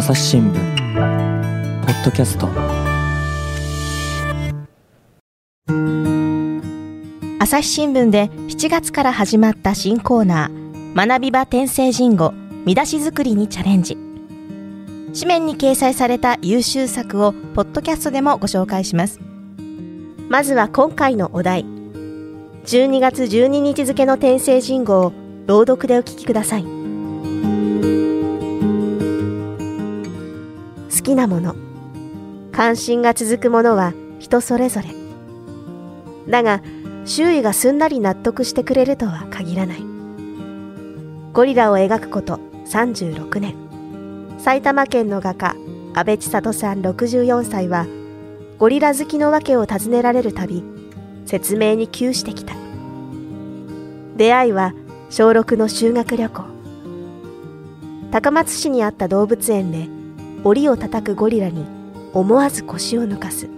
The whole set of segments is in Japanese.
朝日新聞ポッドキャスト。朝日新聞で7月から始まった新コーナー学び場転生人語見出し作りにチャレンジ。紙面に掲載された優秀作をポッドキャストでもご紹介します。まずは今回のお題。12月12日付の転生人語を朗読でお聞きください。きなもの。関心が続くものは人それぞれ。だが周囲がすんなり納得してくれるとは限らない。ゴリラを描くこと36年。埼玉県の画家安倍千里さん64歳はゴリラ好きの訳を尋ねられるたび説明に窮してきた。出会いは小6の修学旅行。高松市にあった動物園で檻を叩くゴリラに思わず腰を抜かす。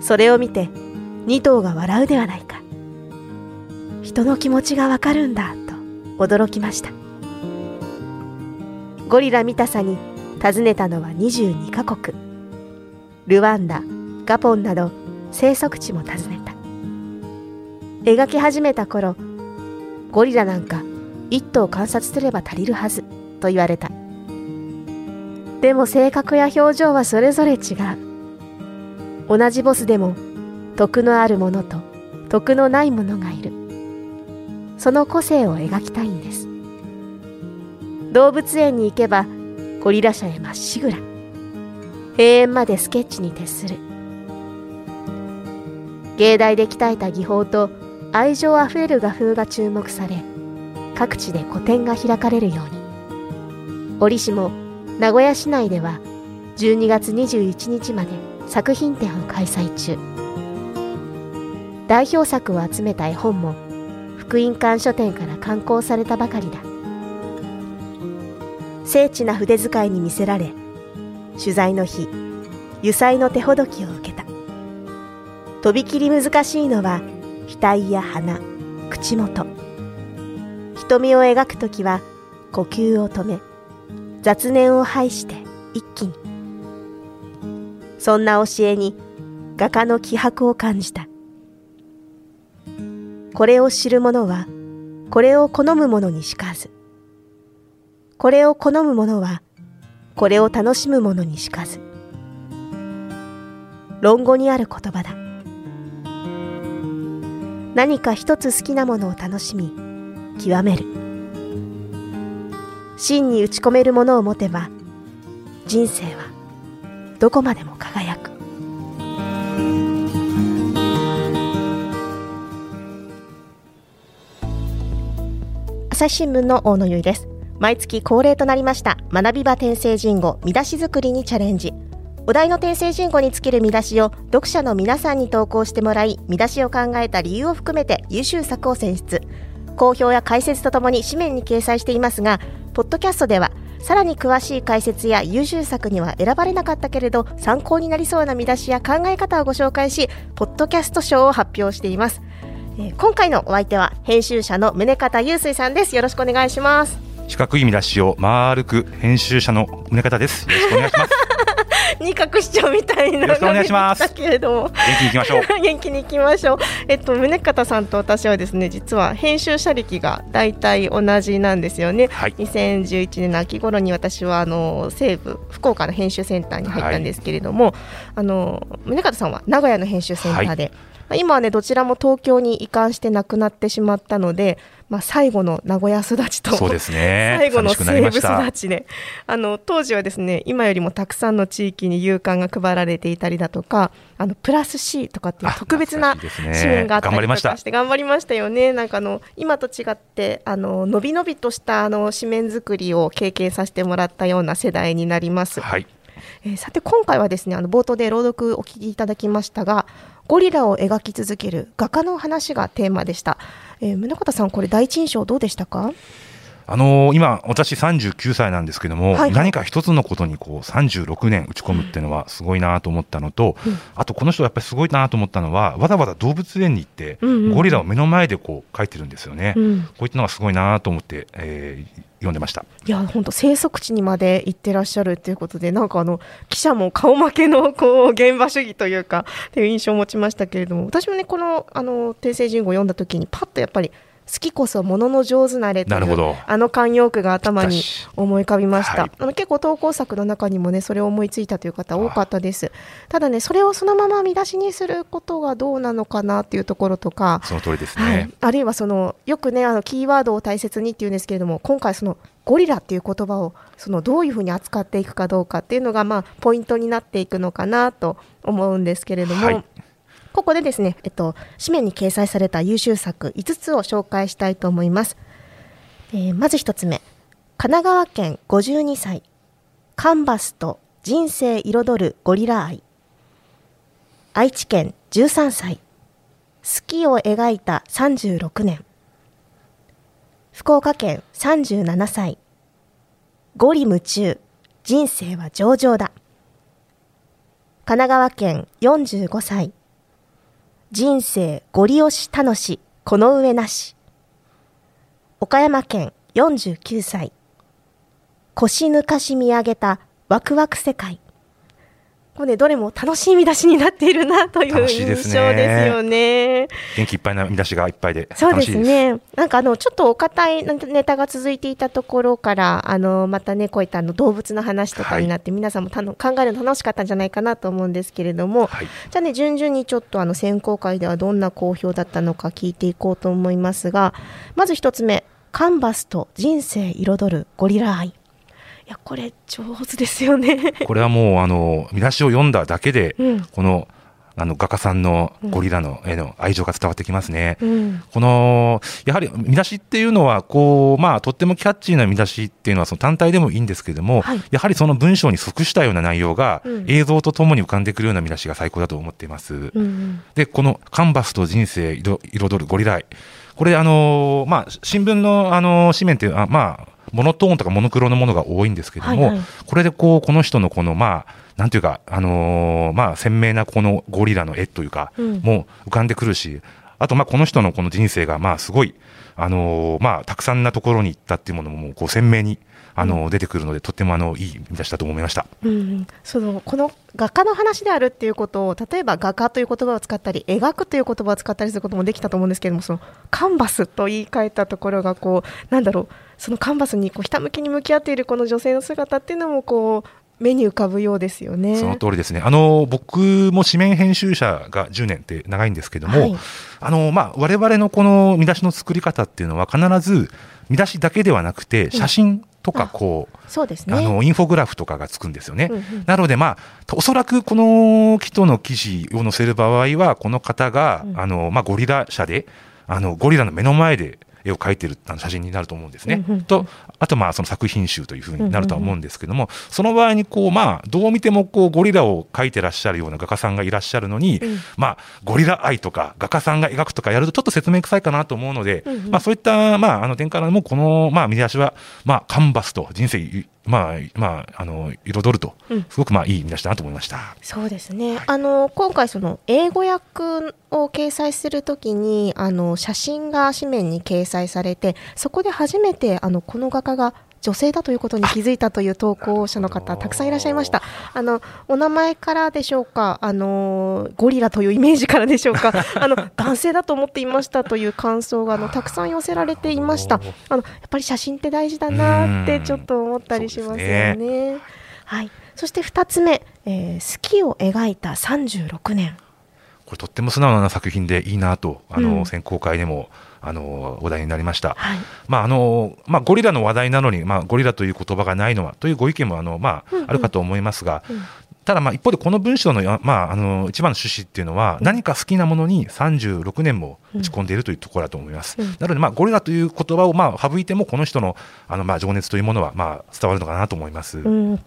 それを見て2頭が笑うではないか。人の気持ちがわかるんだと驚きました。ゴリラ見たさに訪ねたのは22カ国。ルワンダガポンなど生息地も訪ねた。描き始めた頃ゴリラなんか一頭観察すれば足りるはずと言われた。でも性格や表情はそれぞれ違う。同じボスでも徳のあるものと徳のないものがいる。その個性を描きたいんです。動物園に行けばゴリラ舎へまっしぐら。閉園までスケッチに徹する。芸大で鍛えた技法と愛情あふれる画風が注目され各地で個展が開かれるように。折しも名古屋市内では12月21日まで作品展を開催中。代表作を集めた絵本も福音館書店から刊行されたばかりだ。精緻な筆遣いに魅せられ取材の日油彩の手ほどきを受けた。とびきり難しいのは額や鼻口元。瞳を描くときは呼吸を止め雑念を排して一気に。そんな教えに画家の気迫を感じた。これを知る者はこれを好む者にしかず。これを好む者はこれを楽しむ者にしかず。論語にある言葉だ。何か一つ好きなものを楽しみ極める。真に打ち込めるものを持てば人生はどこまでも輝く。朝日新聞の大野由依です。毎月恒例となりました学び場転生人語見出し作りにチャレンジ。お題の転生人語につける見出しを読者の皆さんに投稿してもらい見出しを考えた理由を含めて優秀作を選出。好評や解説とともに紙面に掲載していますがポッドキャストではさらに詳しい解説や優秀作には選ばれなかったけれど参考になりそうな見出しや考え方をご紹介しポッドキャスト賞を発表しています、えー、今回のお相手は編集者の宗方雄水さんです。よろしくお願いします。四角い見出しを丸く編集者の宗方です。よろしくお願いします 二角市長みたいなよろしくお願いします。けれども。元気に行きましょう。元気に行きましょう。えっと宗方さんと私はですね実は編集者歴が大体同じなんですよね、はい、2011年の秋頃に私はあの西部福岡の編集センターに入ったんですけれども、はい、あの宗方さんは名古屋の編集センターで、はい。今はねどちらも東京に移管して亡くなってしまったので、まあ、最後の名古屋育ちとそうですね。最後の西部育ちであの当時はですね今よりもたくさんの地域に勇敢が配られていたりだとかあのプラス C とかっていう特別な支援があったりとかして頑張りましたよね。なんかあの今と違ってあののびのびとしたあの紙面作りを経験させてもらったような世代になります。はい。えー、さて今回はですねあの冒頭で朗読お聞きいただきましたがゴリラを描き続ける画家の話がテーマでした、えー、宗像さんこれ第一印象どうでしたか？あのー今、私39歳なんですけども、はいはい何か一つのことにこう36年打ち込むっていうのはすごいなと思ったのと、うんあとこの人やっぱりすごいなと思ったのは、わざわざ動物園に行って、ゴリラを目の前でこう描いてるんですよね。うんこういったのがすごいなと思って、えー読んでました。いや本当生息地にまで行ってらっしゃるっていうことでなんかあの記者も顔負けのこう現場主義というかっていう印象を持ちましたけれども私もねこのあの訂正人語を読んだ時にパッとやっぱり好きこそものの上手なれというなるほど。あの慣用句が頭に思い浮かびました、はい。あの結構投稿作の中にもねそれを思いついたという方多かったです。ただねそれをそのまま見出しにすることがどうなのかなっていうところとかその通りですはい。ね。、あるいはそのよくねあのキーワードを大切にっていうんですけれども今回そのゴリラっていう言葉をそのどういうふうに扱っていくかどうかっていうのがまあポイントになっていくのかなと思うんですけれども、はいここでですね、えっと、紙面に掲載された優秀作5つを紹介したいと思います、えーまず1つ目。神奈川県52歳。カンバスと人生彩るゴリラ愛。愛知県13歳。好きを描いた36年。福岡県37歳。ゴリ夢中。人生は上々だ。神奈川県45歳。人生ご利用し楽しこの上なし。岡山県49歳。腰抜かし見上げたワクワク世界。これねどれも楽しい見出しになっているなという印象ですいですねよね。元気いっぱいな見出しがいっぱいでそうで楽しいです。すね。なんかあのちょっとお堅いネタが続いていたところからあのまたねこういったあの動物の話とかになって、皆さんもたの考えるの楽しかったんじゃないかなと思うんですけれども、はいじゃあね順々にちょっとあの選考会ではどんな好評だったのか聞いていこうと思いますが、まず一つ目カンバスと人生彩るゴリラ愛。いやこれ上手ですよね。これはもうあの見出しを読んだだけで、うんこのあの画家さんのゴリラの絵の愛情が伝わってきますね。うんこのやはり見出しっていうのはこう、まあ、とってもキャッチーな見出しっていうのはその単体でもいいんですけれども、はいやはりその文章に即したような内容がうん映像とともに浮かんでくるような見出しが最高だと思っています。うんうんで、このカンバスと人生彩彩るゴリラ愛。これ、あのーまあ、新聞の、あのー紙面っていうあまあ、モノトーンとかモノクロのものが多いんですけども、はいはい。これでこう、この人のこの、まあ、なんていうか、あのーまあ、鮮明なこのゴリラの絵というか、うん。もう浮かんでくるし、あと、まあ、この人のこの人生が、まあ、すごい、あのーまあ、たくさんなところに行ったっていうものも、もうこう、鮮明に、あのー出てくるので、とっても、あの、いい見出しだと思いました。うん、そのこの画家の話であるっていうことを例えば画家という言葉を使ったり描くという言葉を使ったりすることもできたと思うんですけれどもそのカンバスと言い換えたところがこうなんだろう。そのカンバスにこうひたむきに向き合っているこの女性の姿っていうのもこう目に浮かぶようですよね。その通りですね。あの、僕も紙面編集者が10年って長いんですけども、はいあの、まあ、我々のこの見出しの作り方っていうのは必ず見出しだけではなくて、写真とかこう、そうですね。あの、インフォグラフとかがつくんですよね。うんうんなので、まあ、おそらくこの人の記事を載せる場合は、この方が、うんあの、まあ、ゴリラ社で、あの、ゴリラの目の前で絵を描いてるあの写真になると思うんですね。と、あと、まあ、その作品集というふうになるとは思うんですけども、その場合に、こう、まあ、どう見ても、こう、ゴリラを描いてらっしゃるような画家さんがいらっしゃるのに、うんまあ、ゴリラ愛とか、画家さん。が描くとかやると、ちょっと説明臭いかなと思うので、まあ、そういった、まあ、あの点からも、この、まあ、見出しは、まあ、カンバスと人生、まあ、まあ、あの、彩ると。うん、すごく、まあ、いい見出しだなと思いました。そうですね、はい。あの今回その英語訳を掲載するときにあの写真が紙面に掲載されてそこで初めてあのこの画家が女性だということに気づいたという投稿者の方たくさんいらっしゃいました。あのお名前からでしょうかあのゴリラというイメージからでしょうか あの男性だと思っていましたという感想があのたくさん寄せられていました。あのやっぱり写真って大事だなってちょっと思ったりしますよそうですね。はい、そして2つ目、えー好きを描いた36年。これ、とっても素直な作品でいいなと、あの、うん。選考会でも、あの、話題になりました。はい、まああのまあ、ゴリラの話題なのに、まあ、ゴリラという言葉がないのはというご意見もあの、まあうんうん。あるかと思いますが、うん。ただ、まあ、一方でこの文章の,や、まあ、あの一番の趣旨っていうのは、何か好きなものに36年も打ち込んでいるというところだと思います。うん。なので、まあ、ゴリラという言葉を、まあ、省いても、この人のあの、まあ、情熱というものは、まあ、伝わるのかなと思います。うん、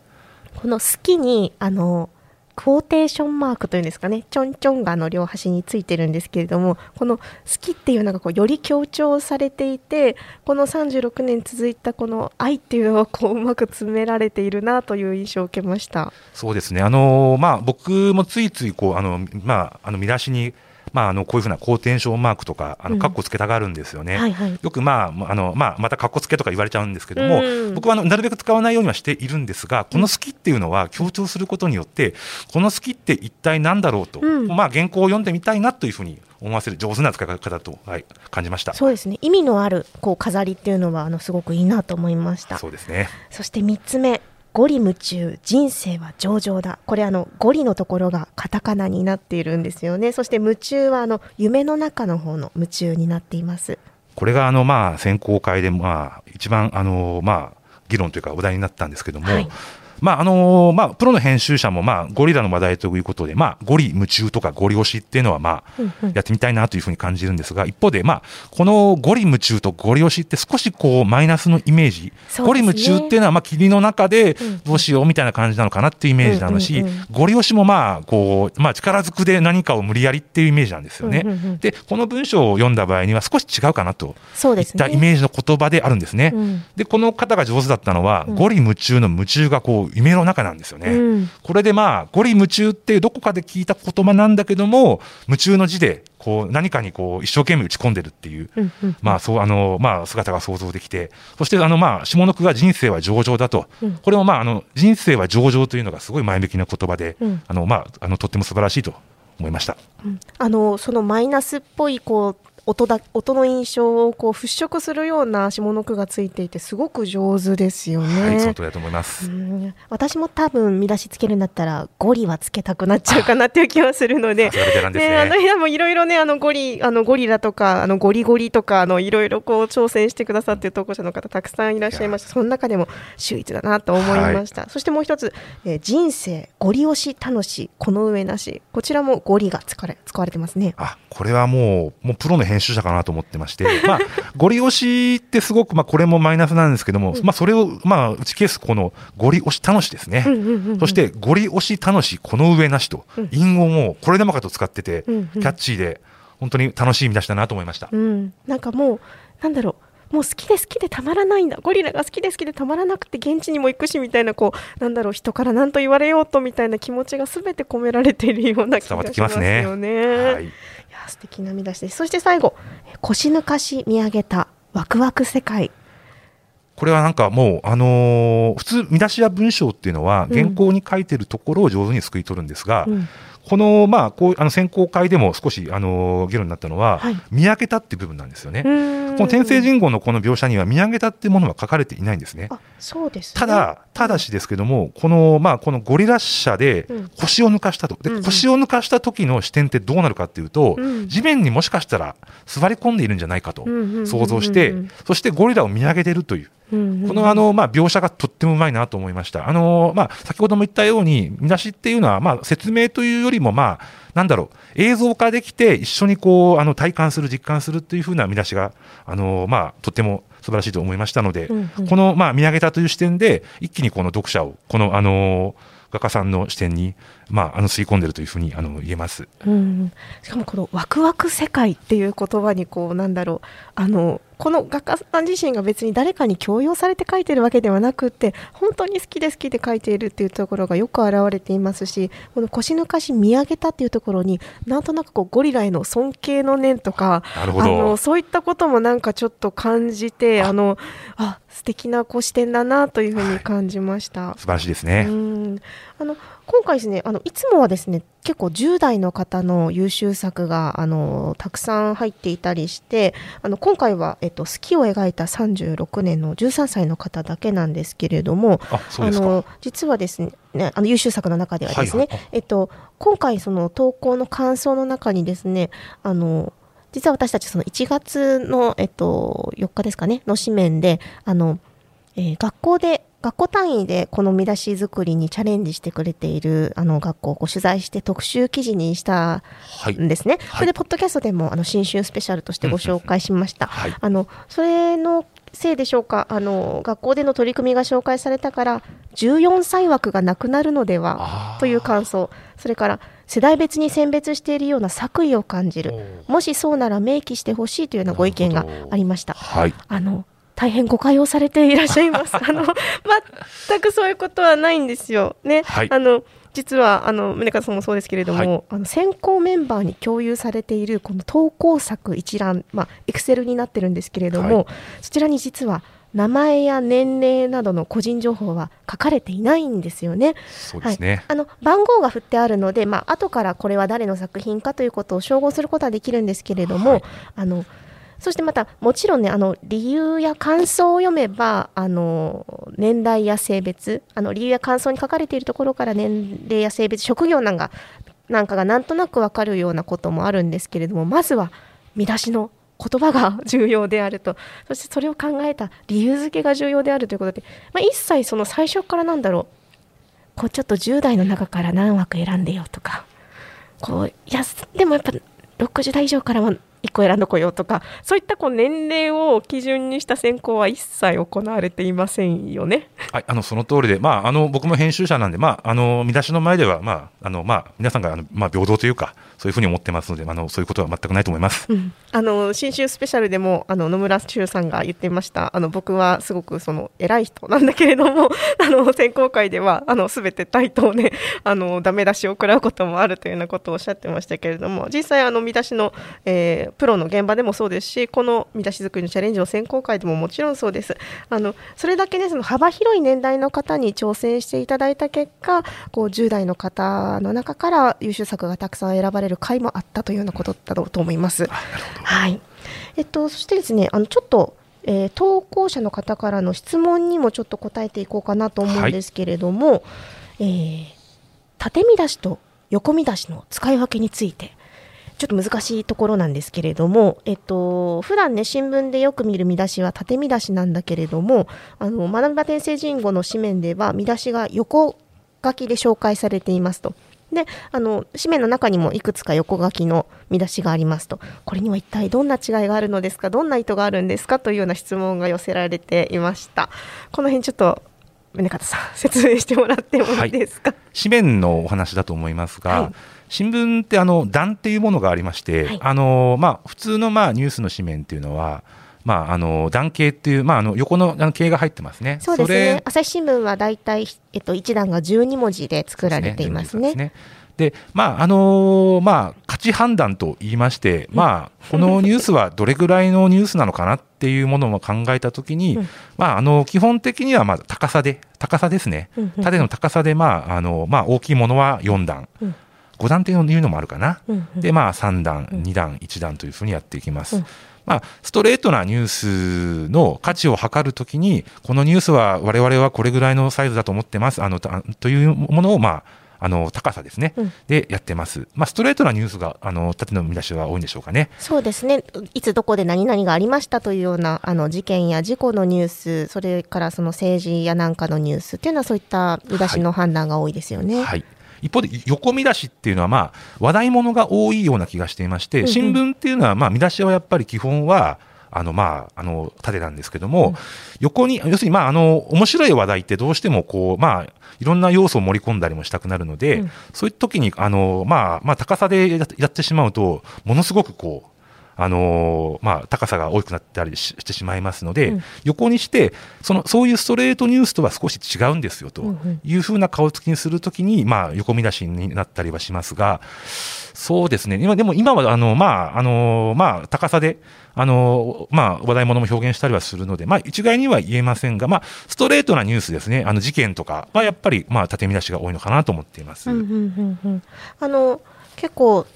この好きにあのクォーテーションマークというんですかね。ちょんちょんがの両端についてるんですけれどもこの「好き」っていうのがこうより強調されていてこの36年続いたこの愛っていうのはこううまく詰められているなという印象を受けました。そうですね。あの、まあ、僕もついついこうあの、まあ、あの見出しにまあ、あのこういうふうな好転症マークとか、あの、かっこつけたがるんですよね。はいはい、よく、まあ、あの、まあ、またかっこつけとか言われちゃうんですけども、うん、僕はあのなるべく使わないようにはしているんですが、この好きっていうのは強調することによって、この好きって一体なんだろうと、うん、まあ、原稿を読んでみたいなというふうに思わせる上手な使い方と、はい、感じました。そうですね。意味のあるこう飾りっていうのはあのすごくいいなと思いました。そうですね。そして3つ目ゴリ夢中人生は上々だ。これあのゴリのところがカタカナになっているんですよね。そして夢中はあの夢の中の方の夢中になっています。これがあのまあ選考会でまあ一番あのまあ議論というかお題になったんですけども、はいまああのまあ、プロの編集者も、まあ、ゴリラの話題ということで、まあ、ゴリ夢中とかゴリ推しっていうのは、まあ、やってみたいなというふうに感じるんですが、一方で、まあ、このゴリ夢中とゴリ推しって少しこう、マイナスのイメージ。ね、ゴリ夢中っていうのは、まあ、霧の中でどうしようみたいな感じなのかなっていうイメージなのし、ゴリ推しも、まあ、こう、まあ、力ずくで何かを無理やりっていうイメージなんですよね。で、この文章を読んだ場合には少し違うかなといったイメージの言葉であるんですね。で、この方が上手だったのは、ゴリ夢中の夢中がこう、夢の中なんですよね。うん、これでまあ、ゴリ夢中ってどこかで聞いた言葉なんだけども、夢中の字で、こう、何かにこう、一生懸命打ち込んでるっていう、うんうん、まあ、そう、あの、まあ、姿が想像できて、そして、あの、まあ、下の句が人生は上々だと、うん、これもまあ、あの、人生は上々というのがすごい前向きな言葉で、うん、あの、まあ、あの、とっても素晴らしいと思いました。あの、そのマイナスっぽい、こう、音だ音の印象をこう払拭するような下の句がついていてすごく上手ですよね。はい、そだと思います。私も多分見出しつけるんだったらゴリはつけたくなっちゃうかなっていう気はするので、ねね、あの部屋もいろいろねあのゴリあのゴリラとかあのゴリゴリとかあのいろいろこう挑戦してくださっている投稿者の方たくさんいらっしゃいました。その中でも秀逸だなと思いました。はい、そしてもう一つ、えー、人生ゴリ押し楽しこの上なしこちらもゴリが使われ使われてますね。あこれはもうもうプロの編集者かなと思ってまして、まあ、ゴリ押しってすごく、まあ、これもマイナスなんですけども、まあ、それを、まあ、打ち消すこのゴリ押し楽し。ですね。そして、ゴリ押し楽し、この上なしと、隠語もこれでもかと使ってて、キャッチーで、本当に楽しい見出しだなと思いました。うん、なんかもう、なんだろう。もう好きで好きでたまらないんだ。ゴリラが好きで好きでたまらなくて現地にも行くしみたいなこうなんだろう人から何と言われようとみたいな気持ちがすべて込められているような気がしますよね。はい。や素敵な見出しです。そして最後腰抜かし見上げたワクワク世界。これはなんかもう、あのー、普通、見出しや文章っていうのは、原稿に書いてるところを上手にすくい取るんですが、うん、この、まあ、こう、あの、選考会でも少し、あの、議論になったのは、はい、見上げたっていう部分なんですよね。この天聖人語のこの描写には、見上げたっていうものは書かれていないんですね。そうです、ね、ただ、ただしですけども、この、まあ、このゴリラ車で腰を抜かしたと。で、腰を抜かした時の視点ってどうなるかっていうと、うん、地面にもしかしたら座り込んでいるんじゃないかと想像して、そしてゴリラを見上げてるという。このあの、まあ、描写がとってもうまいなと思いました。あの、まあ、先ほども言ったように、見出しっていうのは、まあ、説明というよりも、まあ、なんだろう、映像化できて、一緒にこう、あの、体感する、実感するっていうふうな見出しが、あの、まあ、とっても素晴らしいと思いましたので、うんうん、この、まあ、見上げたという視点で、一気にこの読者を、この、あの画家さんの視点に、まあ、あの吸い込んでるというふうにあの言えます、うん、しかもこのワクワク世界っていう言葉にこうなんだろう。あのこの画家さん自身が別に誰かに強要されて書いてるわけではなくて本当に好きで好きで書いているっていうところがよく表れていますしこの腰抜かし見上げたっていうところになんとなくこうゴリラへの尊敬の念とかあのそういったこともなんかちょっと感じてあのあ素敵なこう視点だなというふうに感じました。はい、素晴らしいですね。あの今回ですねあのいつもはですね結構10代の方の優秀作があのたくさん入っていたりしてあの今回は、えっと、好きを描いた36年の13歳の方だけなんですけれどもあの実はですねねあの優秀作の中ではですね、はいはい、えっと、今回その投稿の感想の中にですねあの実は私たちその1月の、えっと、4日ですかねの紙面であの、えー、学校で学校単位でこの見出し作りにチャレンジしてくれているあの学校を取材して特集記事にしたんですね。はい、それでポッドキャストでもあの新春スペシャルとしてご紹介しました。うんはい、あのそれのせいでしょうかあの学校での取り組みが紹介されたから14歳枠がなくなるのではという感想。それから世代別に選別しているような作為を感じる。もしそうなら明記してほしいというようなご意見がありました。はい、あの大変誤解をされていらっしゃいます。あの全くそういうことはないんですよ。ね、はい、あの実はあの宗像さんもそうですけれども、はい、あの選考メンバーに共有されているこの投稿作一覧、まあ、エクセルになってるんですけれども、はい、そちらに実は名前や年齢などの個人情報は書かれていないんですよね。そうですね、はい、あの番号が振ってあるので、まあ後からこれは誰の作品かということを照合することはできるんですけれども、あのそしてまたもちろんねあの理由や感想を読めばあの年代や性別あの理由や感想に書かれているところから年齢や性別職業なんかなんかがなんとなく分かるようなこともあるんですけれどもまずは見出しの言葉が重要であると。そしてそれを考えた理由付けが重要であるということで、まあ、一切その最初からなんだろう。こうちょっと10代の中から何枠選んでよとか。こういやでもやっぱ60代以上からは1個選んどこよとかそういったこう年齢を基準にした選考は一切行われていませんよね。はい、あのその通りで、まあ、あの僕も編集者なんで、まあ、あの見出しの前では、まああのまあ、皆さんがあの、まあ、平等というか、そういうふうに思ってますので、あのそういうことは全くないと思います、うん、あの新春スペシャルでもあの野村修さんが言っていました、あの僕はすごくその偉い人なんだけれども、あの選考会ではあのすべて対等で、あのダメ出しを食らうこともあるというようなことをおっしゃってましたけれども、実際、あの見出しの、えー、プロの現場でもそうですし、この見出し作りのチャレンジの選考会でももちろんそうです。あのそれだけねその幅広い年代の方に挑戦していただいた結果、こう10代の方の中から優秀作がたくさん選ばれる回もあったというようなことだろうと思います。はい。えっとそしてですね、あのちょっとえー、投稿者の方からの質問にもちょっと答えていこうかなと思うんですけれども、はい、えー、縦見出しと横見出しの使い分けについてちょっと難しいところなんですけれども、えっと、普段ね、新聞でよく見る見出しは縦見出しなんだけれども、あの、学び場天聖人語の紙面では見出しが横書きで紹介されていますと。で、あの、紙面の中にもいくつか横書きの見出しがありますと。これには一体どんな違いがあるのですか？どんな意図があるんですか？というような質問が寄せられていました。この辺ちょっと宗像さん説明してもらってもいいですか、はい、紙面のお話だと思いますが、はい、新聞ってあの段っていうものがありまして、はい、あのまあ、普通のまあニュースの紙面っていうのは、まあ、あの段形っていう、まあ、あの横の形が入ってますね。そうですね。朝日新聞はだいたい、えっと、一段が12文字で作られていますね。で、まああのー、まあ、価値判断と言いまして、まあ、このニュースはどれぐらいのニュースなのかなっていうものを考えたときに、うん、まあ、あの基本的にはまあ高さで、高さですね、縦の高さで、まああのまあ、大きいものは4段。うん5段っていうのもあるかな、でまあ3段、うん、2段、1段というふうにやっていきます。うんまあ、ストレートなニュースの価値を測るときに、このニュースは我々はこれぐらいのサイズだと思ってます、あのというものを、まあ、あの高さですね、うん、でやってます、まあ、ストレートなニュースがあの縦の見出しは多いんでしょうかね。そうですね、いつどこで何々がありましたというようなあの事件や事故のニュース、それからその政治やなんかのニュースっていうのは、そういった見出しの判断が多いですよね。はい、はい一方で横見出しっていうのは、まあ、話題物が多いような気がしていまして、新聞っていうのは、まあ、見出しはやっぱり基本は、あの、まあ、あの、縦なんですけども、うん、横に、要するに、まあ、あの、面白い話題ってどうしても、こう、まあ、いろんな要素を盛り込んだりもしたくなるので、うん、そういう時に、あの、まあ、まあ、高さでやってしまうと、ものすごくこう、あのー、まあ、高さが大きくなったりしてしまいますので、うん、横にしてそのそういうストレートニュースとは少し違うんですよというふうな顔つきにするときに、まあ、横見出しになったりはしますがそうですね。今でも今はあの、まああのまあ、高さであのまあ、話題物も表現したりはするので、まあ、一概には言えませんが、まあ、ストレートなニュースですね。あの事件とかはやっぱり、まあ、縦見出しが多いのかなと思っています。あの結構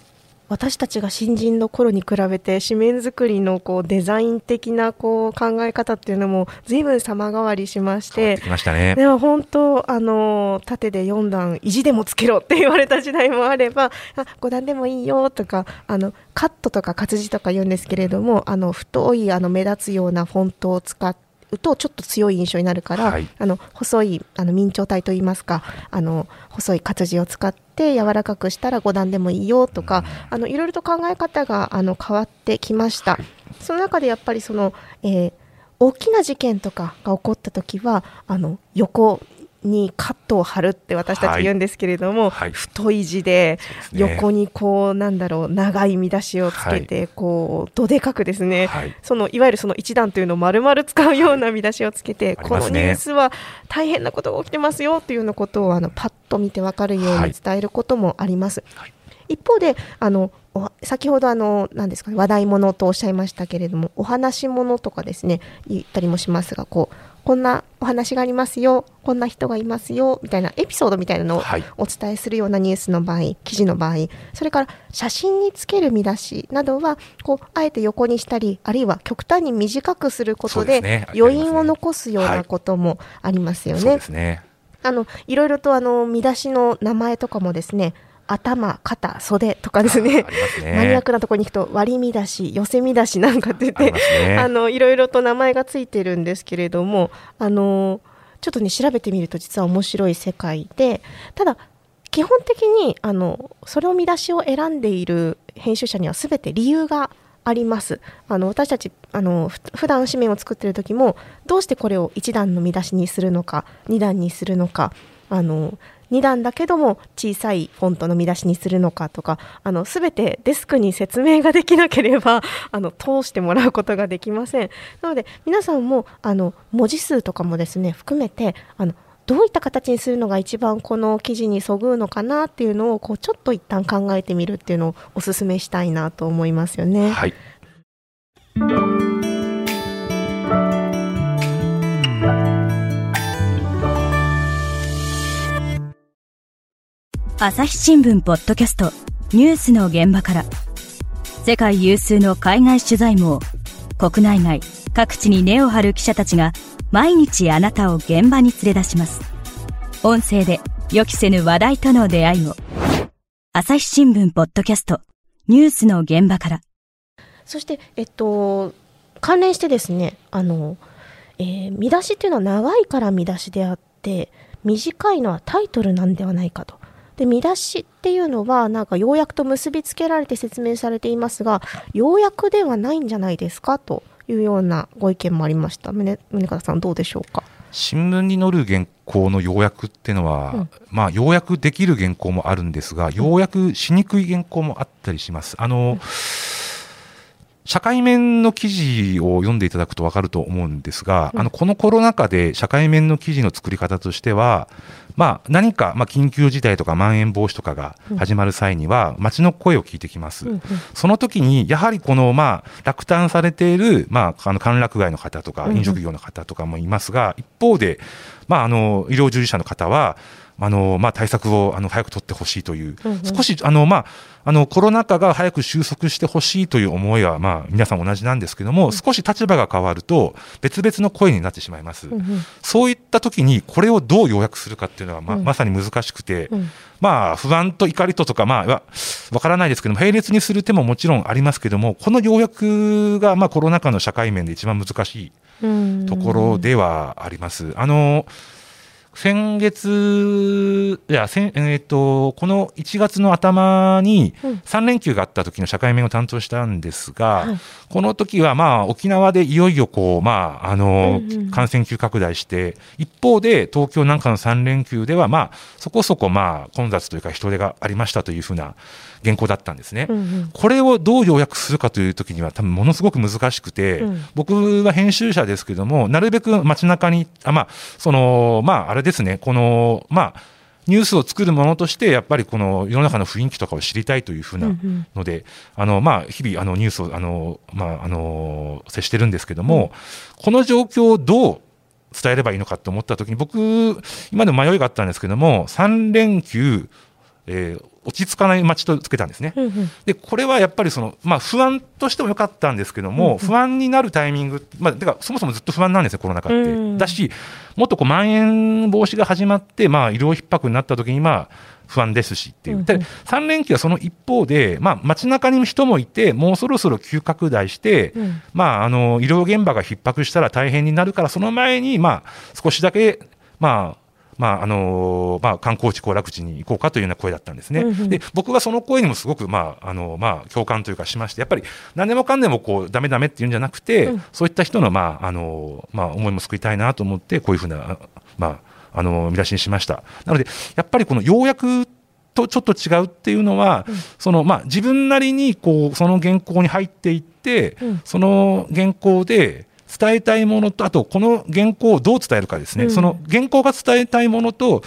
私たちが新人の頃に比べて紙面作りのこうデザイン的なこう考え方っていうのも随分様変わりしましてましたね。でも本当あの縦で4段意地でもつけろって言われた時代もあればあ5段でもいいよとかあのカットとか活字とか言うんですけれどもあの太いあの目立つようなフォントを使っとちょっと強い印象になるから、はい、あの細いあの明朝体といいますかあの細い活字を使って柔らかくしたら5段でもいいよとか、あのいろいろと考え方があの変わってきました。はい、その中でやっぱりその、えー大きな事件とかが起こった時はあの横にカットを貼るって私たち言うんですけれども、はい。はい。太い字でね。横にこうなんだろう長い見出しをつけて、こうどでかくですね、はい。そのいわゆるその一段というのを丸々使うような見出しをつけて、このニュースは大変なことが起きてますよというようなことをあのパッと見てわかるようはい。に伝えることもあります。はい。一方であのお先ほどあの何ですかね話題物とおっしゃいましたけれどもお話物とかですね言ったりもしますがこうこんなお話がありますよ。こんな人がいますよ。みたいなエピソードみたいなのをはい。お伝えするようなニュースの場合記事の場合それから写真につける見出しなどはこうあえて横にしたりあるいは極端に短くすることで余韻を残すようはない。こともありますよね。そうですね。あのいろいろとあの見出しの名前とかもですね頭、肩、袖とかですね。ね。マニアックなところに行くと割り見出し、寄せ見出しなんかって言ね。あのいろいろと名前がついてるんですけれどもあのちょっとね調べてみると実は面白い世界でただ基本的にあのそれを見出しを選んでいる編集者には全て理由があります。あの私たちあのふ普段紙面を作ってる時もどうしてこれを1段の見出しにするのか2段にするのかあの2段だけども小さいフォントの見出しにするのかとかあの全てデスクに説明ができなければ あの通してもらうことができませんなので皆さんもあの文字数とかもですね含めてあのどういった形にするのが一番この記事にそぐうのかなっていうのをこうちょっと一旦考えてみるっていうのをお勧めしたいなと思いますよね。はい。朝日新聞ポッドキャストニュースの現場から。世界有数の海外取材網国内外各地に根を張る記者たちが毎日あなたを現場に連れ出します。音声で予期せぬ話題との出会いを朝日新聞ポッドキャストニュースの現場から。そして、えっと、関連してですね、あの、えー見出しっていうのは長いから見出しであって、短いのはタイトルなんではないかと。で、見出しっていうのは、なんか要約と結びつけられて説明されていますが、要約ではないんじゃないですかというようなご意見もありました。宗宗像さん、どうでしょうか？新聞に載る原稿の要約っていうのは、うんまあ、要約できる原稿もあるんですが、要約しにくい原稿もあったりします。あの、社会面の記事を読んでいただくと分かると思うんですが、うん。あのこのコロナ禍で社会面の記事の作り方としては、まあ、何か、まあ、緊急事態とかまん延防止とかが始まる際には、街の声を聞いてきます。うんうん。その時に、やはりこの、まあ、落胆されている、まあ、あの、歓楽街の方とか、飲食業の方とかもいますが、一方で、まあ、あの、医療従事者の方は、あの、まあ、対策を、あの、早く取ってほしいという、うんうん。少し、あの、まあ、あの、コロナ禍が早く収束してほしいという思いは、まあ、皆さん同じなんですけども、少し立場が変わると、別々の声になってしまいます。うんうん。そういった時に、これをどう要約するかっていうのは、ままさに難しくて、うん。まあ、不安と怒りととか、まあ、わわからないですけども、並列にする手ももちろんありますけども、この要約が、まあ、コロナ禍の社会面で一番難しいうん。ところではあります。あの、先月、いや、先えっ、と、この1月の頭にうん。3連休があった時の社会面を担当したんですが、はい。この時はまあ沖縄でいよいよこう、まあ、あの、うんうん。感染急拡大して、一方で東京なんかの3連休ではまあ、そこそこまあ混雑というか人手がありましたというふうな原稿だったんですね。うんうん。これをどう要約するかという時には多分ものすごく難しくて、うん。僕は編集者ですけども、なるべく街中に、あまあ、その、まあ、あれですね、この、まあ、ニュースを作るものとして、やっぱりこの世の中の雰囲気とかを知りたいというふうなうんうん。ので、あの、まあ、日々、あの、ニュースを、あの、まあ、あの、接してるんですけども、この状況をどう伝えればいいのかと思ったときに、僕、今でも迷いがあったんですけども、3連休、えー落ち着かない街とつけたんですね。うんうんで、これはやっぱりその、まあ不安としても良かったんですけども、不安になるタイミング、まあ、てか、そもそもずっと不安なんですよ、コロナ禍って。うんだし、もっとこう、まん延防止が始まって、まあ、医療逼迫になった時に、まあ、不安ですしっていう。うんうんで、3連休はその一方で、まあ、街中に人もいて、もうそろそろ急拡大して、うんまあ、あの、医療現場が逼迫したら大変になるから、その前に、まあ、少しだけ、まあ、まああのまあ、観光地、行楽地に行こうかというような声だったんですね、うんうん。で僕はその声にもすごく、まああのまあ、共感というかしまして、やっぱり何でもかんでもこうダメダメっていうんじゃなくて、うん。そういった人の、まああのまあ、思いも救いたいなと思って、こういうふうな、あまあ、あの見出しにしました。なので、やっぱりこのようやくとちょっと違うっていうのは、そのまあ、自分なりにこうその原稿に入っていって、うん。その原稿で伝えたいものと、あとこの原稿をどう伝えるかですね、うん。その原稿が伝えたいものと、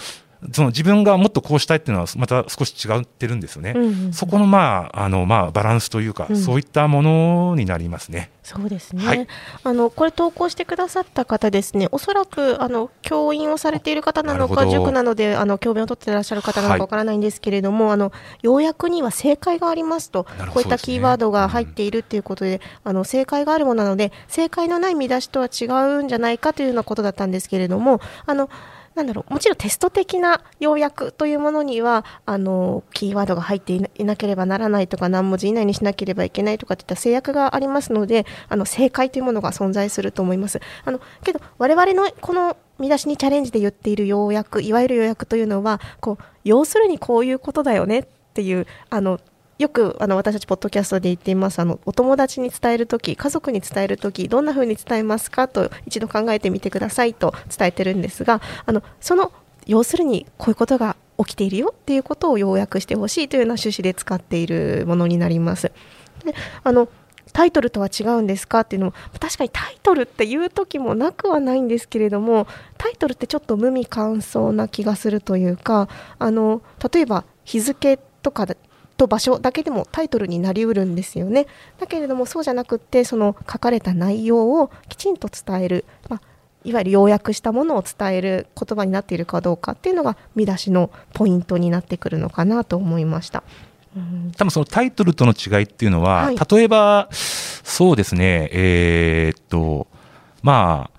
その自分がもっとこうしたいっていうのは、また少し違ってるんですよね。うんうんうん。そこの、まああのまあ、バランスというか、うん。そういったものになりますね。そうですね、はい。あのこれ投稿してくださった方ですねおそらくあの教員をされている方なのか塾なのであの教鞭を取っていらっしゃる方なのはいかわからないんですけれども、あの要約には正解がありますとこういったキーワードが入っているということで、あの正解があるものなので正解のない見出しとは違うんじゃないかというようなことだったんですけれどもあのなんだろうもちろんテスト的な要約というものにはあのキーワードが入っていなければならないとか何文字以内にしなければいけないとかっていった制約がありますのであの正解というものが存在すると思います。あのけど我々のこの見出しにチャレンジで言っている要約いわゆる要約というのはこう要するにこういうことだよねっていうあのよくあの私たちポッドキャストで言っていますあのお友達に伝えるとき家族に伝えるときどんな風に伝えますかと一度考えてみてくださいと伝えてるんですがあのその要するにこういうことが起きているよっていうことを要約してほしいというような趣旨で使っているものになります。であのタイトルとは違うんですかっていうのも確かにタイトルっていう時もなくはないんですけれどもタイトルってちょっと無味乾燥な気がするというかあの例えば日付とかと場所だけでもタイトルになりうるんですよね。だけれどもそうじゃなくってその書かれた内容をきちんと伝える、まあ、いわゆる要約したものを伝える言葉になっているかどうかっていうのが見出しのポイントになってくるのかなと思いました。うん多分そのタイトルとの違いっていうのは、はい。例えば、そうですね、えーっと、まあ、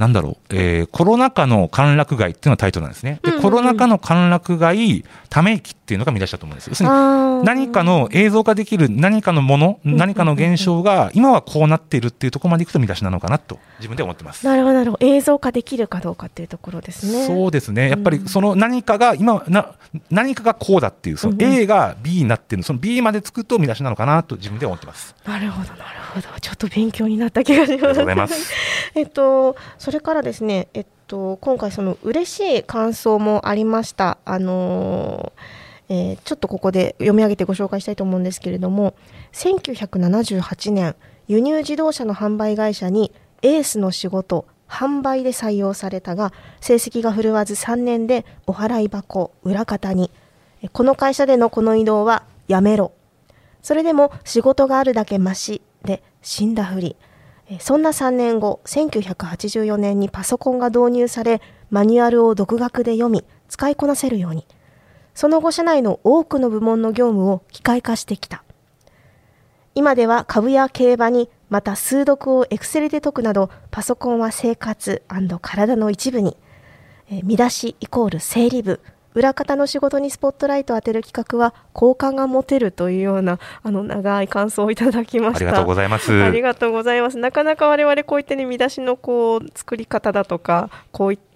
なんだろう、えーコロナ禍の歓楽街っていうのがタイトルなんですね。で、コロナ禍の歓楽街、ため息っていうのが見出しだと思うんですよ。要するに何かの映像化できる何かのもの、うん何かの現象が今はこうなっているっていうところまでいくと見出しなのかなと自分では思ってます。なるほどなるほど映像化できるかどうかっていうところですね。そうですね、やっぱうんりその何かが今な、何かがこうだっていう、その A が B になってる、その B までつくと見出しなのかなと自分では思ってます。なるほどなるほどちょっと勉強になった気がします。ありがとうございます。えっとそれからですねえっと今回その嬉しい感想もありました。あのーえーちょっとここで読み上げてご紹介したいと思うんですけれども1978年輸入自動車の販売会社にエースの仕事販売で採用されたが成績が振るわず3年でお払い箱裏方に。この会社でのこの移動はやめろ。それでも仕事があるだけマシで死んだふり。そんな3年後1984年にパソコンが導入されマニュアルを独学で読み使いこなせるように。その後社内の多くの部門の業務を機械化してきた。今では株や競馬にまた数読をエクセルで解くなどパソコンは生活体の一部に。見出しイコール整理部。裏方の仕事にスポットライトを当てる企画は好感が持てるというようなあの長い感想をいただきましたありがとうございます。ありがとうございます。なかなか我々こういったね見出しのこう作り方だとかこういった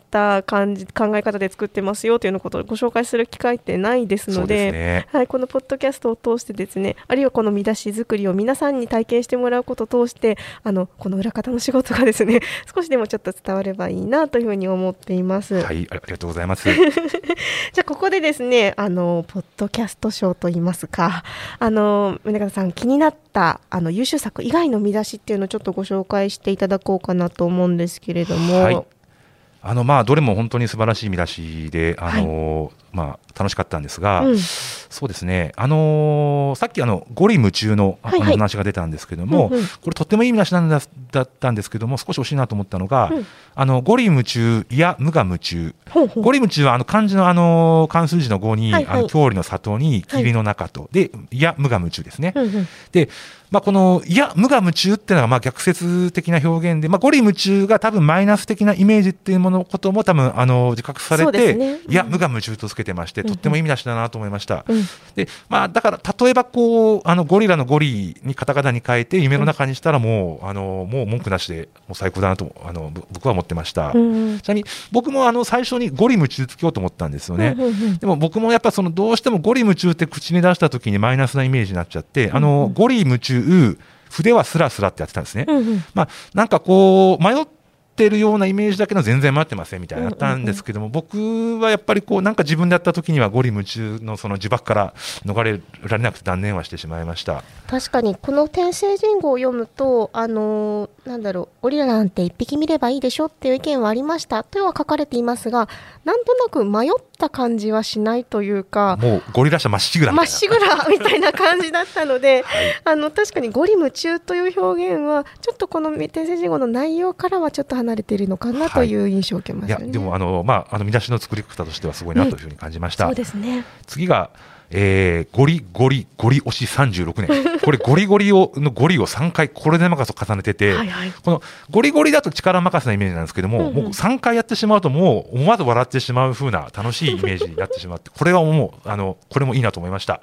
感じ考え方で作ってますよというようなことをご紹介する機会ってないですのでね。はい、このポッドキャストを通してですね あるいはこの見出し作りを皆さんに体験してもらうことを通してあのこの裏方の仕事がですね 少しでもちょっと伝わればいいなというふうに思っています。はい、ありがとうございます。じゃあここでですねあのポッドキャスト賞といいますかあの宗像さん気になったあの優秀作以外の見出しっていうのをちょっとご紹介していただこうかなと思うんですけれども、はいあのまあどれも本当に素晴らしい見出しで、あのまあ楽しかったんですが、うん。そうですね。あのーさっきあのゴリ夢中のあの話が出たんですけども、うんうん。これとってもいい見出しなんだだったんですけども、少し惜しいなと思ったのが、うん。あのゴリ夢中いや無我夢中。ほうほう。ゴリ夢中はあの漢字のあの漢数字の語に、はいはい。あの郷里の里に霧の中と、でいや無我夢中ですね。うんうん。で、まあ、この、いや、無我夢中っていうのが、まあ、逆説的な表現で、まあ、ゴリ夢中が多分マイナス的なイメージっていうもの、ことも多分、あの、自覚されて、ね。うん。いや、無我夢中とつけてまして、とってもいい見出しだなと思いました。うん。でまあ、だから例えばこうあのゴリラのゴリにカタカナに変えて夢の中にしたらもう,、あのもう文句なしでもう最高だなとあのぶ僕は思ってました、うんちなみに僕もあの最初にゴリ夢中つけようと思ったんですよね、でも僕もやっぱそのどうしてもゴリ夢中って口に出した時にマイナスなイメージになっちゃって、あのゴリ夢中筆はスラスラってやってたんですね、うんうん。まあ、なんかこう、迷ってるようなイメージだけど、全然迷ってませんみたいなのやったんですけども、僕はやっぱりこう、なんか自分でやった時には、ゴリ夢中のその呪縛から逃れられなくて断念はしてしまいました。確かにこの天聖人語を読むとあのーなんだろうゴリラなんて一匹見ればいいでしょっていう意見はありましたとは書かれていますがなんとなく迷った感じはしないというかもうゴリラ車まっしぐらみたいな。まっしぐらみたいな感じだったので、あの確かにゴリ夢中という表現はちょっとこの天聖人語の内容からはちょっと離れているのかなという印象を受けましたね。でもあの、まあ、あの見出しの作り方としてはすごいなというふうに感じました。そうですね。次が、えーゴリゴリゴリ押し36年。これゴリゴリをのゴリを3回これで任せ重ねてて、はいはい。このゴリゴリだと力任せなイメージなんですけども、うんうんもう3回やってしまうと、もう思わず笑ってしまう風な楽しいイメージになってしまって、これはもう、あのこれもいいなと思いました。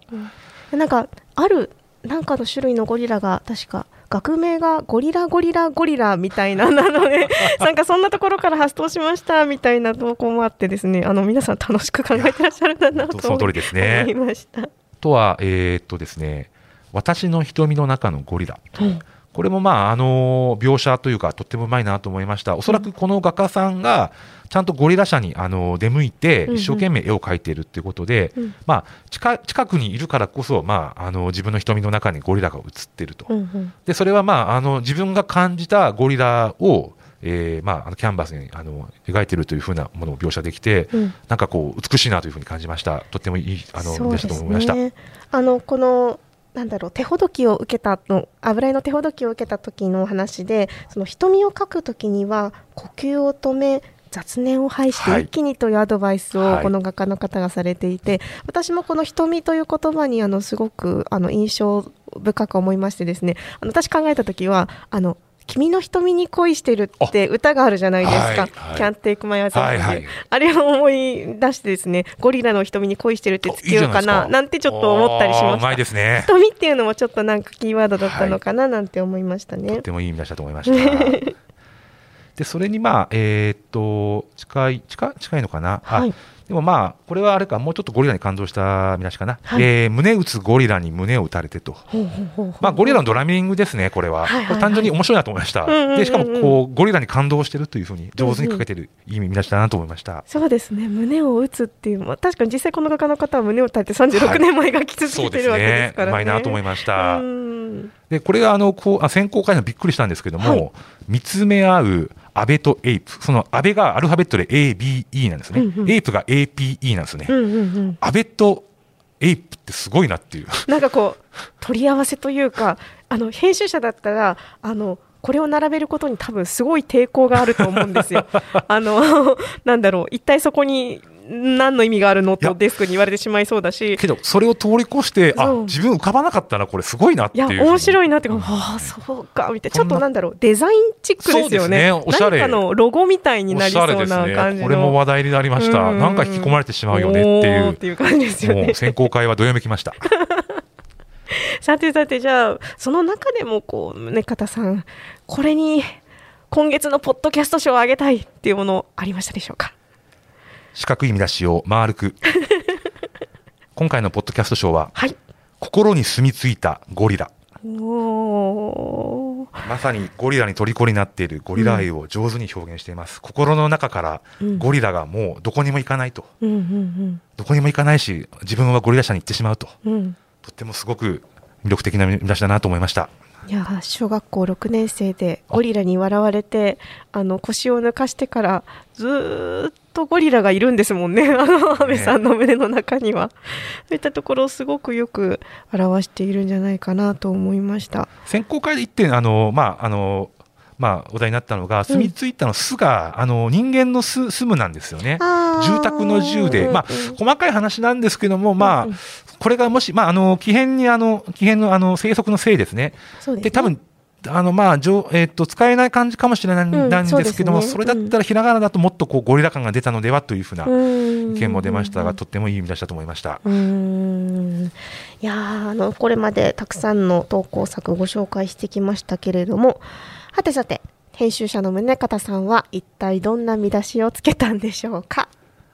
なんかあるなんかの種類のゴリラが確か学名がゴリラゴリラゴリラみたいな なので なんかそんなところから発動しましたみたいな投稿もあってですねあの皆さん楽しく考えてらっしゃるんだなと その通りですね思いました。あとは、えーっとですね、私の瞳の中のゴリラ。うんこれもまあ、あの描写というか、とってもうまいなと思いました。おそらくこの画家さんが、ちゃんとゴリラ社に、あの出向いて、一生懸命絵を描いているっていうことで、うんまあ近、近くにいるからこそ、まあ、あの自分の瞳の中にゴリラが映ってると。うんうんで、それはまあ、あの自分が感じたゴリラを、えーまあ、あのキャンバスにあの描いてるというふうなものを描写できて、うんなんかこう美しいなというふうに感じました。とってもいいあのそうでしだとす思いました。ね。あのこのなんだろう手ほどきを受けたの油絵の手ほどきを受けた時の話でその瞳を描く時には呼吸を止め雑念を排してはい一気にというアドバイスをはい。この画家の方がされていて、私もこの瞳という言葉にあのすごくあの印象深く思いましてですねあの私考えた時はあの君の瞳に恋してるって歌があるじゃないですか。はいはい Can't take my eyes off はい you はいあれを思い出してですね、ゴリラの瞳に恋してるってつけようかな、なんてちょっと思ったりしまおーうまいした。ですね。瞳っていうのもちょっとなんかキーワードだったのかななんて思いましたとねっ。てもいい見出しだと思いました。で、それにまあ、えーっと、近い、近近いのかな？あはいでもまあ、これはあれか、もうちょっとゴリラに感動した見出しかな。はいえー胸打つゴリラに胸を打たれてと。ほうほうほうほうまあ、ゴリラのドラミングですね、これは。はいはいはいこれ単純に面白いなと思いました。うんうんうんうんで、しかも、こう、ゴリラに感動してるというふうに、上手に書けてる、いい見出しだなと思いました。そうですね、胸を打つっていうのは、確かに実際この画家の方は胸を打たれて36年前描き続けてるわけでねす。からね。うまいなと思いました。うんで、これがあの、こう、あ選考会のびっくりしたんですけども、はい見つめ合う安倍とエイプ。その安倍がアルファベットで A, B, E なんですね。うんうんエイプが A, P, E なんですね。うんうんうん、安倍とエイプってすごいなっていう。なんかこう取り合わせというかあの編集者だったらあのこれを並べることに多分すごい抵抗があると思うんですよ。あのなんだろう一体そこに何の意味があるのとデスクに言われてしまいそうだしけど、それを通り越して、あ自分浮かばなかったな、これすごいなっていう。いや面白いなってうんああそうかみたいなちょっとなんだろうデザインチックですよねおしゃれ何かのロゴみたいになりそうな感じのね。これも話題になりました。うんなんか引き込まれてしまうよねっておいう。ーっていう感じですよね選考会はどよめきました。さてさてじゃあその中でもこう宗方さんこれに今月のポッドキャスト賞をあげたいっていうものありましたでしょうか？四角い見出しを丸く。今回のポッドキャスト賞は、はい心に住み着いたゴリラ。おーまさにゴリラに虜になっているゴリラ愛を上手に表現しています。心の中からうんゴリラがもうどこにも行かないと。うんうんどこにも行かないし、自分はゴリラ社に行ってしまうと。うんうんとってもすごく魅力的な見出しだなと思いました。いや小学校6年生でゴリラに笑われてあの腰を抜かしてからずーっとゴリラがいるんですもんね。あの安倍さんの胸の中には、そういったところをすごくよく表しているんじゃないかなと思いました。選考会で一点、あの、まあ、あの、まあ、お題になったのが、住み着いたの巣が、あの、人間の巣、住むなんですよね。住宅の住で、まあうんうん、細かい話なんですけども、まあうんうん、これがもし、まあ、あの、木偏に、あの、木偏の、あの、生息のせいですね。ですね。で、多分、あの、まあ、じょえっと、使えない感じかもしれないうんですけども、そうですね。それだったらひらがなだともっとこう、ゴリラ感が出たのではというふうな意意見も出ましたが、とってもいい意味出しだと思いました。うーん。いやあのこれまでたくさんの投稿作ご紹介してきましたけれどもはてさて編集者の宗像さんは一体どんな見出しをつけたんでしょうか？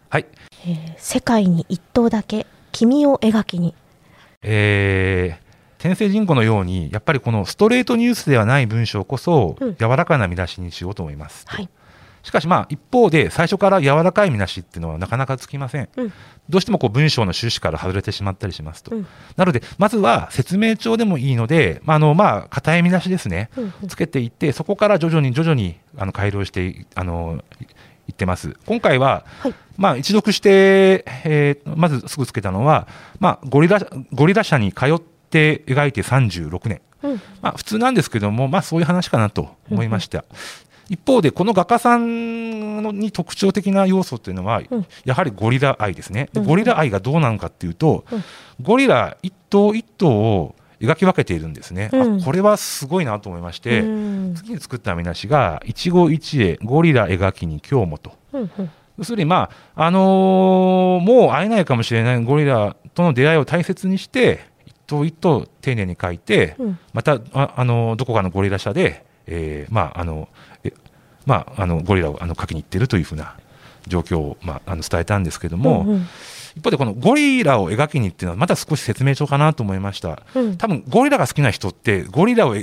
はい、えー、世界に一頭だけ君を描きに。えー天聖人口のようにやっぱりこのストレートニュースではない文章こそ、柔らかな見出しにしようと思います、はい、しかしまあ一方で最初から柔らかい見出しっていうのはなかなかつきません、うん、どうしてもこう文章の趣旨から外れてしまったりしますと、うん、なのでまずは説明帳でもいいので、まあ、あのまあ硬い見出しですね、うん。うん、つけていってそこから徐々に徐々にあの改良してあのいってます。今回は、はい、まあ一読して、えー、まずすぐつけたのは、まあゴリラゴリラ社に通ってって描いて36年、うん、まあ、普通なんですけども、まあ、そういう話かなと思いました。一方で、この画家さんに特徴的な要素っていうのは、うん、やはりゴリラ愛ですね。ゴリラ愛がどうなのかっていうと、うん、ゴリラ一頭一頭を描き分けているんですね、うん、あこれはすごいなと思いまして、次に作った見出しが、一期一会、ゴリラ描きに今日もと。要するに、まああのー、もう会えないかもしれないゴリラとの出会いを大切にして、頭一頭丁寧に書いて、うん、またああのどこかのゴリラ社で、えー、まああのまあ、あのゴリラをあの書きに行ってるというふうな状況を、まあ、あの伝えたんですけども、うんうん、一方でこのゴリラを描きにっていうのはまた少し説明書かなと思いました、うん、多分ゴリラが好きな人ってゴリラを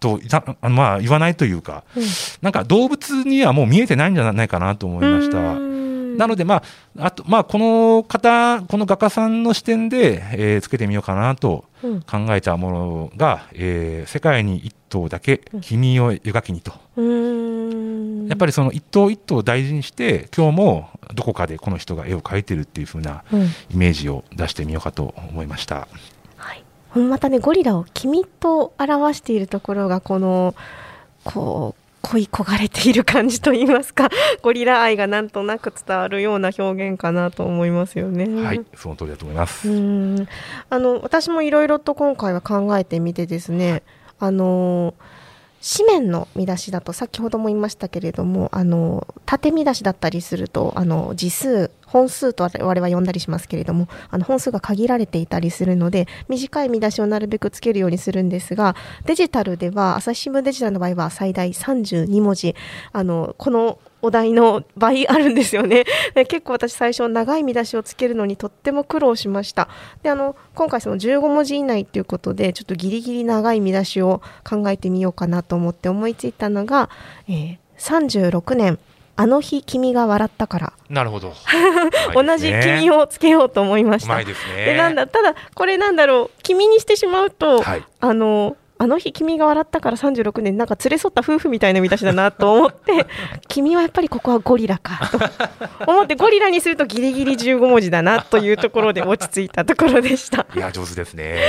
とまあ言わないというか、うん、なんか動物にはもう見えてないんじゃないかなと思いました。なので、まあ、あと、まあ、この方、この画家さんの視点で、えー、つけてみようかなと考えたものが、うん、えー、世界に一頭だけ君を描きにと。やっぱりその一頭一頭を大事にして、今日もどこかでこの人が絵を描いてるっていう風なイメージを出してみようかと思いました。うん、またね、ゴリラを君と表しているところが、この、こう、恋焦がれている感じといいますか ゴリラ愛がなんとなく伝わるような表現かなと思いますよね。はい、その通りだと思います。うんあの私もいろいろと今回は考えてみてですね、あの紙面の見出しだと先ほども言いましたけれどもあの縦見出しだったりするとあの字数本数と我々は呼んだりしますけれどもあの本数が限られていたりするので短い見出しをなるべくつけるようにするんですがデジタルでは朝日新聞デジタルの場合は最大32文字あのこのお題の倍あるんですよね。結構私最初長い見出しをつけるのにとっても苦労しました。で、あの、今回その15文字以内ということで、ちょっとギリギリ長い見出しを考えてみようかなと思って思いついたのが、えー、36年、あの日君が笑ったから。なるほど。同じ君をつけようと思いました。ででなんだ、ただ、これなんだろう、君にしてしまうと、はい、あの、あの日君が笑ったから36年なんか連れ添った夫婦みたいな見出しだなと思って 君はやっぱりここはゴリラかと思ってゴリラにするとギリギリ15文字だなというところで落ち着いたところでした。いや上手ですね。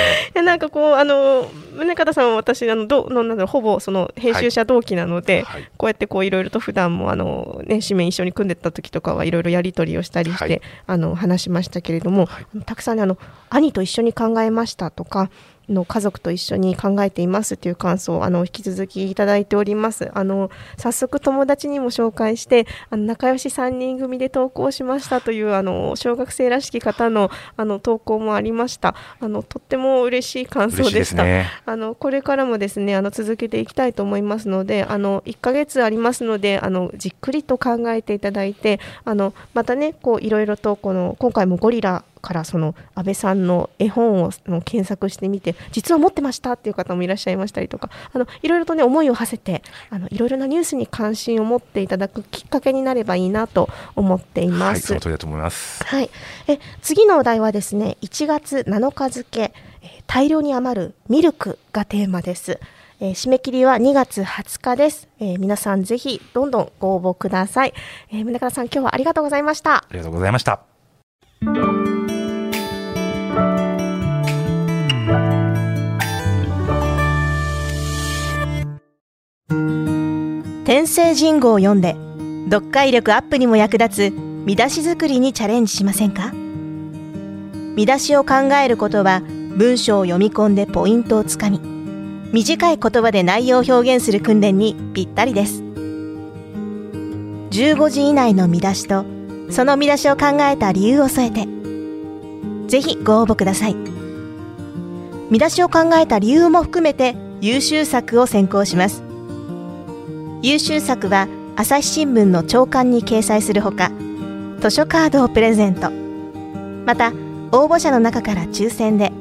なんかこうあの宗像さんは私あのどのなんだろうほぼその編集者同期なので、はい。はい、こうやってこういろいろと普段もあのね紙面一緒に組んでた時とかはいろいろやり取りをしたりして、はい、あの話しましたけれども、たくさんねあの兄と一緒に考えましたとかの家族と一緒に考えていますという感想をあの引き続きいただいております。あの早速友達にも紹介してあの仲良し3人組で投稿しましたというあの小学生らしき方のあの投稿もありました。あのとっても嬉しい感想でした。ね、あのこれからもですねあの続けていきたいと思いますのであの1ヶ月ありますのであのじっくりと考えていただいてあのまたねこういろいろとこの今回もゴリラからその安倍さんの絵本を検索してみて実は持ってましたっていう方もいらっしゃいましたりとかあのいろいろとね思いを馳せてあのいろいろなニュースに関心を持っていただくきっかけになればいいなと思っています。はい、そのと思います。はい。え次のお題はですね1月7日付大量に余るミルクがテーマです。えー、締め切りは2月20日です、えー、皆さんぜひどんどんご応募ください、えー、宗像さん今日はありがとうございましたありがとうございました天聖人語を読んで読解力アップにも役立つ見出し作りにチャレンジしませんか？見出しを考えることは文章を読み込んでポイントをつかみ短い言葉で内容を表現する訓練にぴったりです。15字以内の見出しとその見出しを考えた理由を添えてぜひご応募ください。見出しを考えた理由も含めて優秀作を選考します。優秀作は朝日新聞の朝刊に掲載するほか図書カードをプレゼント。また応募者の中から抽選で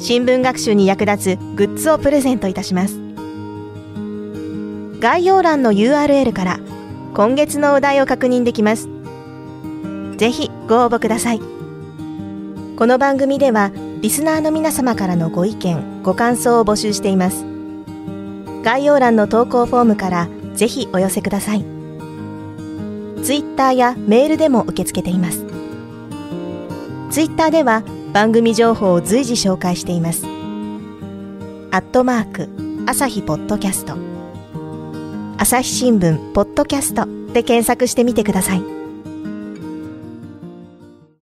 新聞学習に役立つグッズをプレゼントいたします。概要欄の URL から今月のお題を確認できます。ぜひご応募ください。この番組ではリスナーの皆様からのご意見ご感想を募集しています。概要欄の投稿フォームからぜひお寄せください。ツイッターやメールでも受け付けています。ツイッターでは番組情報を随時紹介しています。アットマーク朝日ポッドキャスト。朝日新聞ポッドキャストで検索してみてください。